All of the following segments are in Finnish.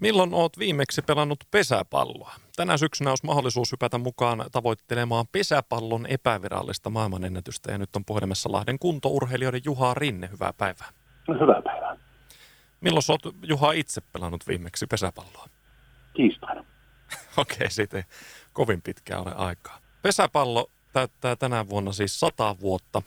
Milloin oot viimeksi pelannut pesäpalloa? Tänä syksynä olisi mahdollisuus hypätä mukaan tavoittelemaan pesäpallon epävirallista maailmanennätystä ja nyt on puhelimessa Lahden kuntourheilijoiden Juha Rinne. Hyvää päivää. No, hyvää päivää. Milloin olet Juha itse pelannut viimeksi pesäpalloa? Tiistaina. Okei, okay, siitä ei kovin pitkään ole aikaa. Pesäpallo täyttää tänä vuonna siis sata vuotta.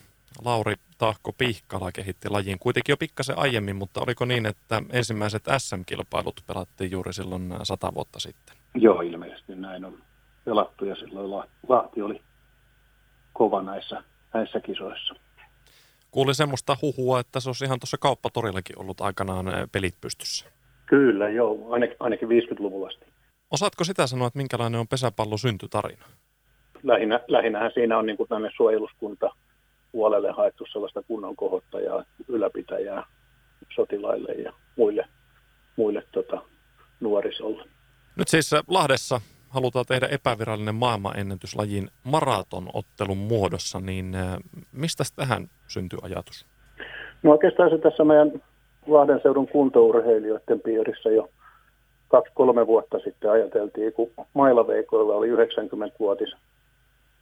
Lauri Tahko Pihkala kehitti lajin kuitenkin jo pikkasen aiemmin, mutta oliko niin, että ensimmäiset SM-kilpailut pelattiin juuri silloin sata vuotta sitten? Joo, ilmeisesti näin on pelattu ja silloin Lahti oli kova näissä, näissä kisoissa. Kuulin semmoista huhua, että se olisi ihan tuossa kauppatorillakin ollut aikanaan pelit pystyssä. Kyllä, joo, ainakin, ainakin 50-luvulla asti. Osaatko sitä sanoa, että minkälainen on pesäpallo syntytarina? Lähinnä, lähinnähän siinä on niin kuin suojeluskunta puolelle haettu sellaista kunnon kohottajaa, ylläpitäjää sotilaille ja muille, muille tota, nuorisolle. Nyt siis Lahdessa halutaan tehdä epävirallinen maailmanennätyslajin maratonottelun muodossa, niin mistä tähän syntyy ajatus? No oikeastaan se tässä meidän Lahden seudun kuntourheilijoiden piirissä jo kaksi-kolme vuotta sitten ajateltiin, kun Mailaveikoilla oli 90-vuotis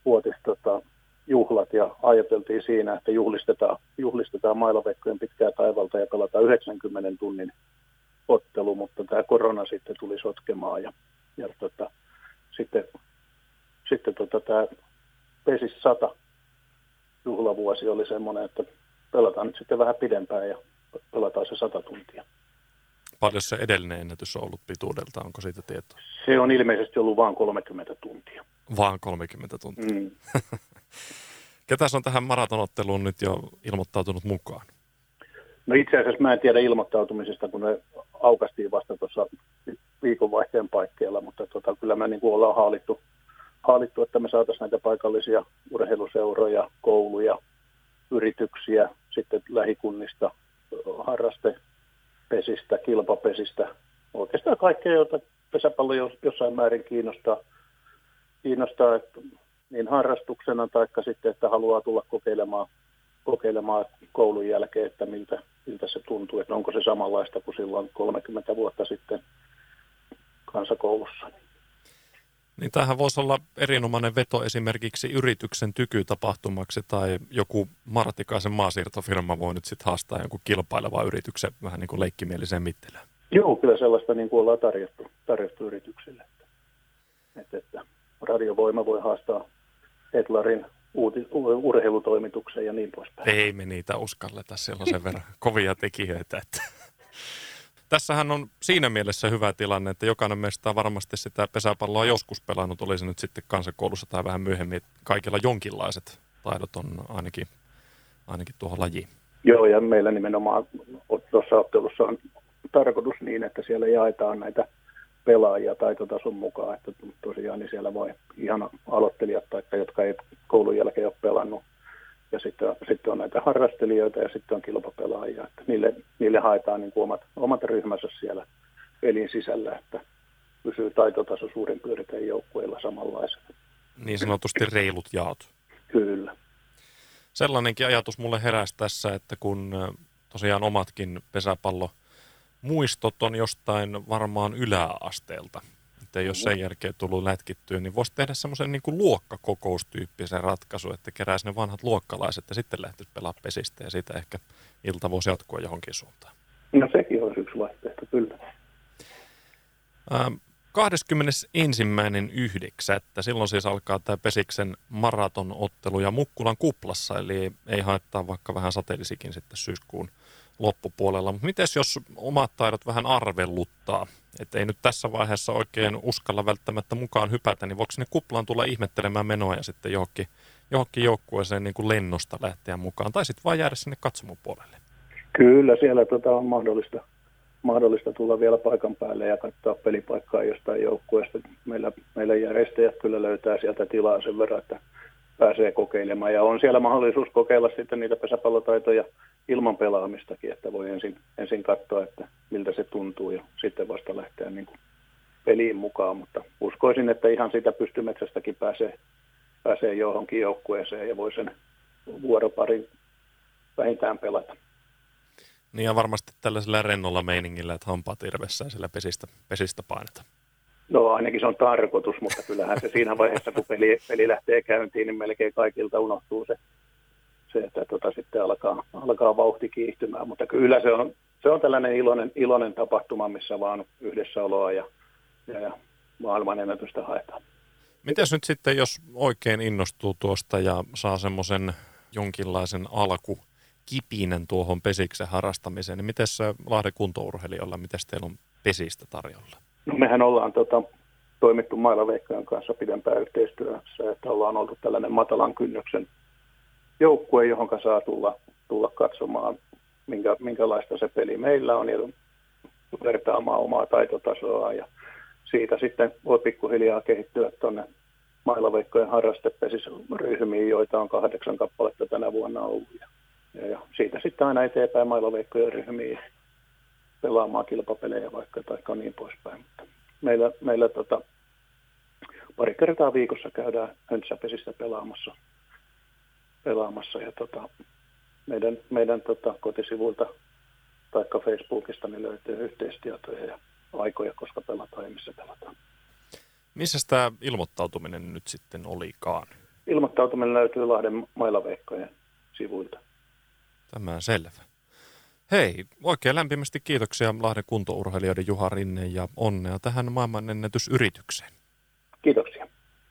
vuotis, tota, juhlat ja ajateltiin siinä, että juhlistetaan, juhlistetaan Mailaveikkojen pitkää taivalta ja pelataan 90 tunnin ottelu, mutta tämä korona sitten tuli sotkemaan ja, ja tota, sitten, sitten tota, tämä Pesis 100 juhlavuosi oli semmoinen, että pelataan nyt sitten vähän pidempään ja pelataan se 100 tuntia. Paljon se edellinen ennätys on ollut pituudelta, onko siitä tietoa? Se on ilmeisesti ollut vain 30 tuntia. Vaan 30 tuntia. Mm. Ketäs on tähän maratonotteluun nyt jo ilmoittautunut mukaan? No itse asiassa mä en tiedä ilmoittautumisesta, kun ne aukastiin vasta tuossa viikonvaihteen paikkeilla, mutta tota, kyllä me niin kuin ollaan haalittu, haalittu, että me saataisiin näitä paikallisia urheiluseuroja, kouluja, yrityksiä, sitten lähikunnista, harrastepesistä, kilpapesistä, oikeastaan kaikkea, joita pesäpallo jossain määrin kiinnostaa, kiinnostaa että niin harrastuksena, tai sitten, että haluaa tulla kokeilemaan, kokeilemaan koulun jälkeen, että miltä, miltä se tuntuu, että onko se samanlaista kuin silloin 30 vuotta sitten kansakoulussa. Niin tämähän voisi olla erinomainen veto esimerkiksi yrityksen tykytapahtumaksi tai joku Martikaisen maasiirtofirma voi nyt sitten haastaa jonkun kilpailevan yrityksen vähän niin kuin leikkimieliseen mittelään. Joo, kyllä sellaista niin kuin ollaan tarjottu, tarjottu yrityksille. Että, että radiovoima voi haastaa Etlarin uuti, urheilutoimituksen ja niin poispäin. Ei me niitä uskalleta, siellä on sen verran kovia tekijöitä. Että. Tässähän on siinä mielessä hyvä tilanne, että jokainen meistä on varmasti sitä pesäpalloa joskus pelannut, olisi nyt sitten kansakoulussa tai vähän myöhemmin, että kaikilla jonkinlaiset taidot on ainakin, ainakin tuohon lajiin. Joo, ja meillä nimenomaan tuossa ottelussa on tarkoitus niin, että siellä jaetaan näitä pelaajia taitotason mukaan, että tosiaan niin siellä voi ihan aloittelijat tai jotka ei koulun jälkeen ole pelannut. Ja sitten, sitten on näitä harrastelijoita ja sitten on kilpapelaajia, että niille, niille haetaan niin kuin omat, omat ryhmänsä siellä pelin sisällä, että pysyy taitotaso suurin piirtein joukkueilla samanlaisena. Niin sanotusti reilut jaot. Kyllä. Sellainenkin ajatus mulle heräsi tässä, että kun tosiaan omatkin pesäpallo muistot on jostain varmaan yläasteelta. Että jos sen jälkeen tullut lätkittyä, niin voisi tehdä semmoisen niin luokkakokoustyyppisen ratkaisun, että keräisi ne vanhat luokkalaiset ja sitten lähtisi pelaa pesistä ja siitä ehkä ilta voisi jatkua johonkin suuntaan. No sekin olisi yksi vaihtoehto, kyllä. Ähm, 21.9. Silloin siis alkaa tämä Pesiksen maratonottelu ja Mukkulan kuplassa, eli ei haittaa vaikka vähän sateellisikin sitten syyskuun loppupuolella. Mutta miten jos omat taidot vähän arvelluttaa, että ei nyt tässä vaiheessa oikein uskalla välttämättä mukaan hypätä, niin voiko ne kuplaan tulla ihmettelemään menoa ja sitten johonkin, johonkin joukkueeseen niin kuin lennosta lähteä mukaan, tai sitten vaan jäädä sinne katsomopuolelle? Kyllä, siellä tota on mahdollista, mahdollista tulla vielä paikan päälle ja katsoa pelipaikkaa jostain joukkueesta. Meillä, meillä järjestäjät kyllä löytää sieltä tilaa sen verran, että pääsee kokeilemaan. Ja on siellä mahdollisuus kokeilla sitten niitä pesäpallotaitoja ilman pelaamistakin, että voi ensin, ensin katsoa, että miltä se tuntuu ja sitten vasta lähteä niin kuin peliin mukaan. Mutta uskoisin, että ihan sitä pystymetsästäkin pääsee, pääsee johonkin joukkueeseen ja voi sen vuoroparin vähintään pelata. Niin ja varmasti tällaisella rennolla meiningillä, että hampaat irvessä ja sillä pesistä, pesistä paineta. No ainakin se on tarkoitus, mutta kyllähän se siinä vaiheessa, kun peli, peli lähtee käyntiin, niin melkein kaikilta unohtuu se, se että tota, sitten alkaa, alkaa vauhti kiihtymään. Mutta kyllä se on, se on tällainen iloinen, iloinen tapahtuma, missä vaan yhdessäoloa ja, ja, ja maailman ennätystä haetaan. Mites nyt sitten, jos oikein innostuu tuosta ja saa semmoisen jonkinlaisen alku kipinen tuohon pesiksen harrastamiseen, niin miten se Lahden kuntourheilijoilla, miten teillä on pesistä tarjolla? No mehän ollaan tota, toimittu mailaveikkojen kanssa pidempään yhteistyössä, että ollaan ollut tällainen matalan kynnyksen joukkue, johon saa tulla, tulla katsomaan, minkä, minkälaista se peli meillä on ja vertaamaan omaa taitotasoa ja siitä sitten voi pikkuhiljaa kehittyä tuonne mailaveikkojen harrastepesisryhmiin, joita on kahdeksan kappaletta tänä vuonna ollut. Ja, ja, siitä sitten aina eteenpäin mailaveikkojen ryhmiin pelaamaan kilpapelejä vaikka tai niin poispäin. Mutta meillä meillä tota, pari kertaa viikossa käydään höntsäpesistä pelaamassa, pelaamassa ja tota, meidän, meidän tota, kotisivuilta tai Facebookista niin löytyy yhteistietoja ja aikoja, koska pelataan ja missä pelataan. Missä tämä ilmoittautuminen nyt sitten olikaan? Ilmoittautuminen löytyy Lahden mailaveikkojen sivuilta. Tämä selvä. Hei, oikein lämpimästi kiitoksia Lahden kuntourheilijoiden Juha Rinne ja onnea tähän maailmanennätysyritykseen.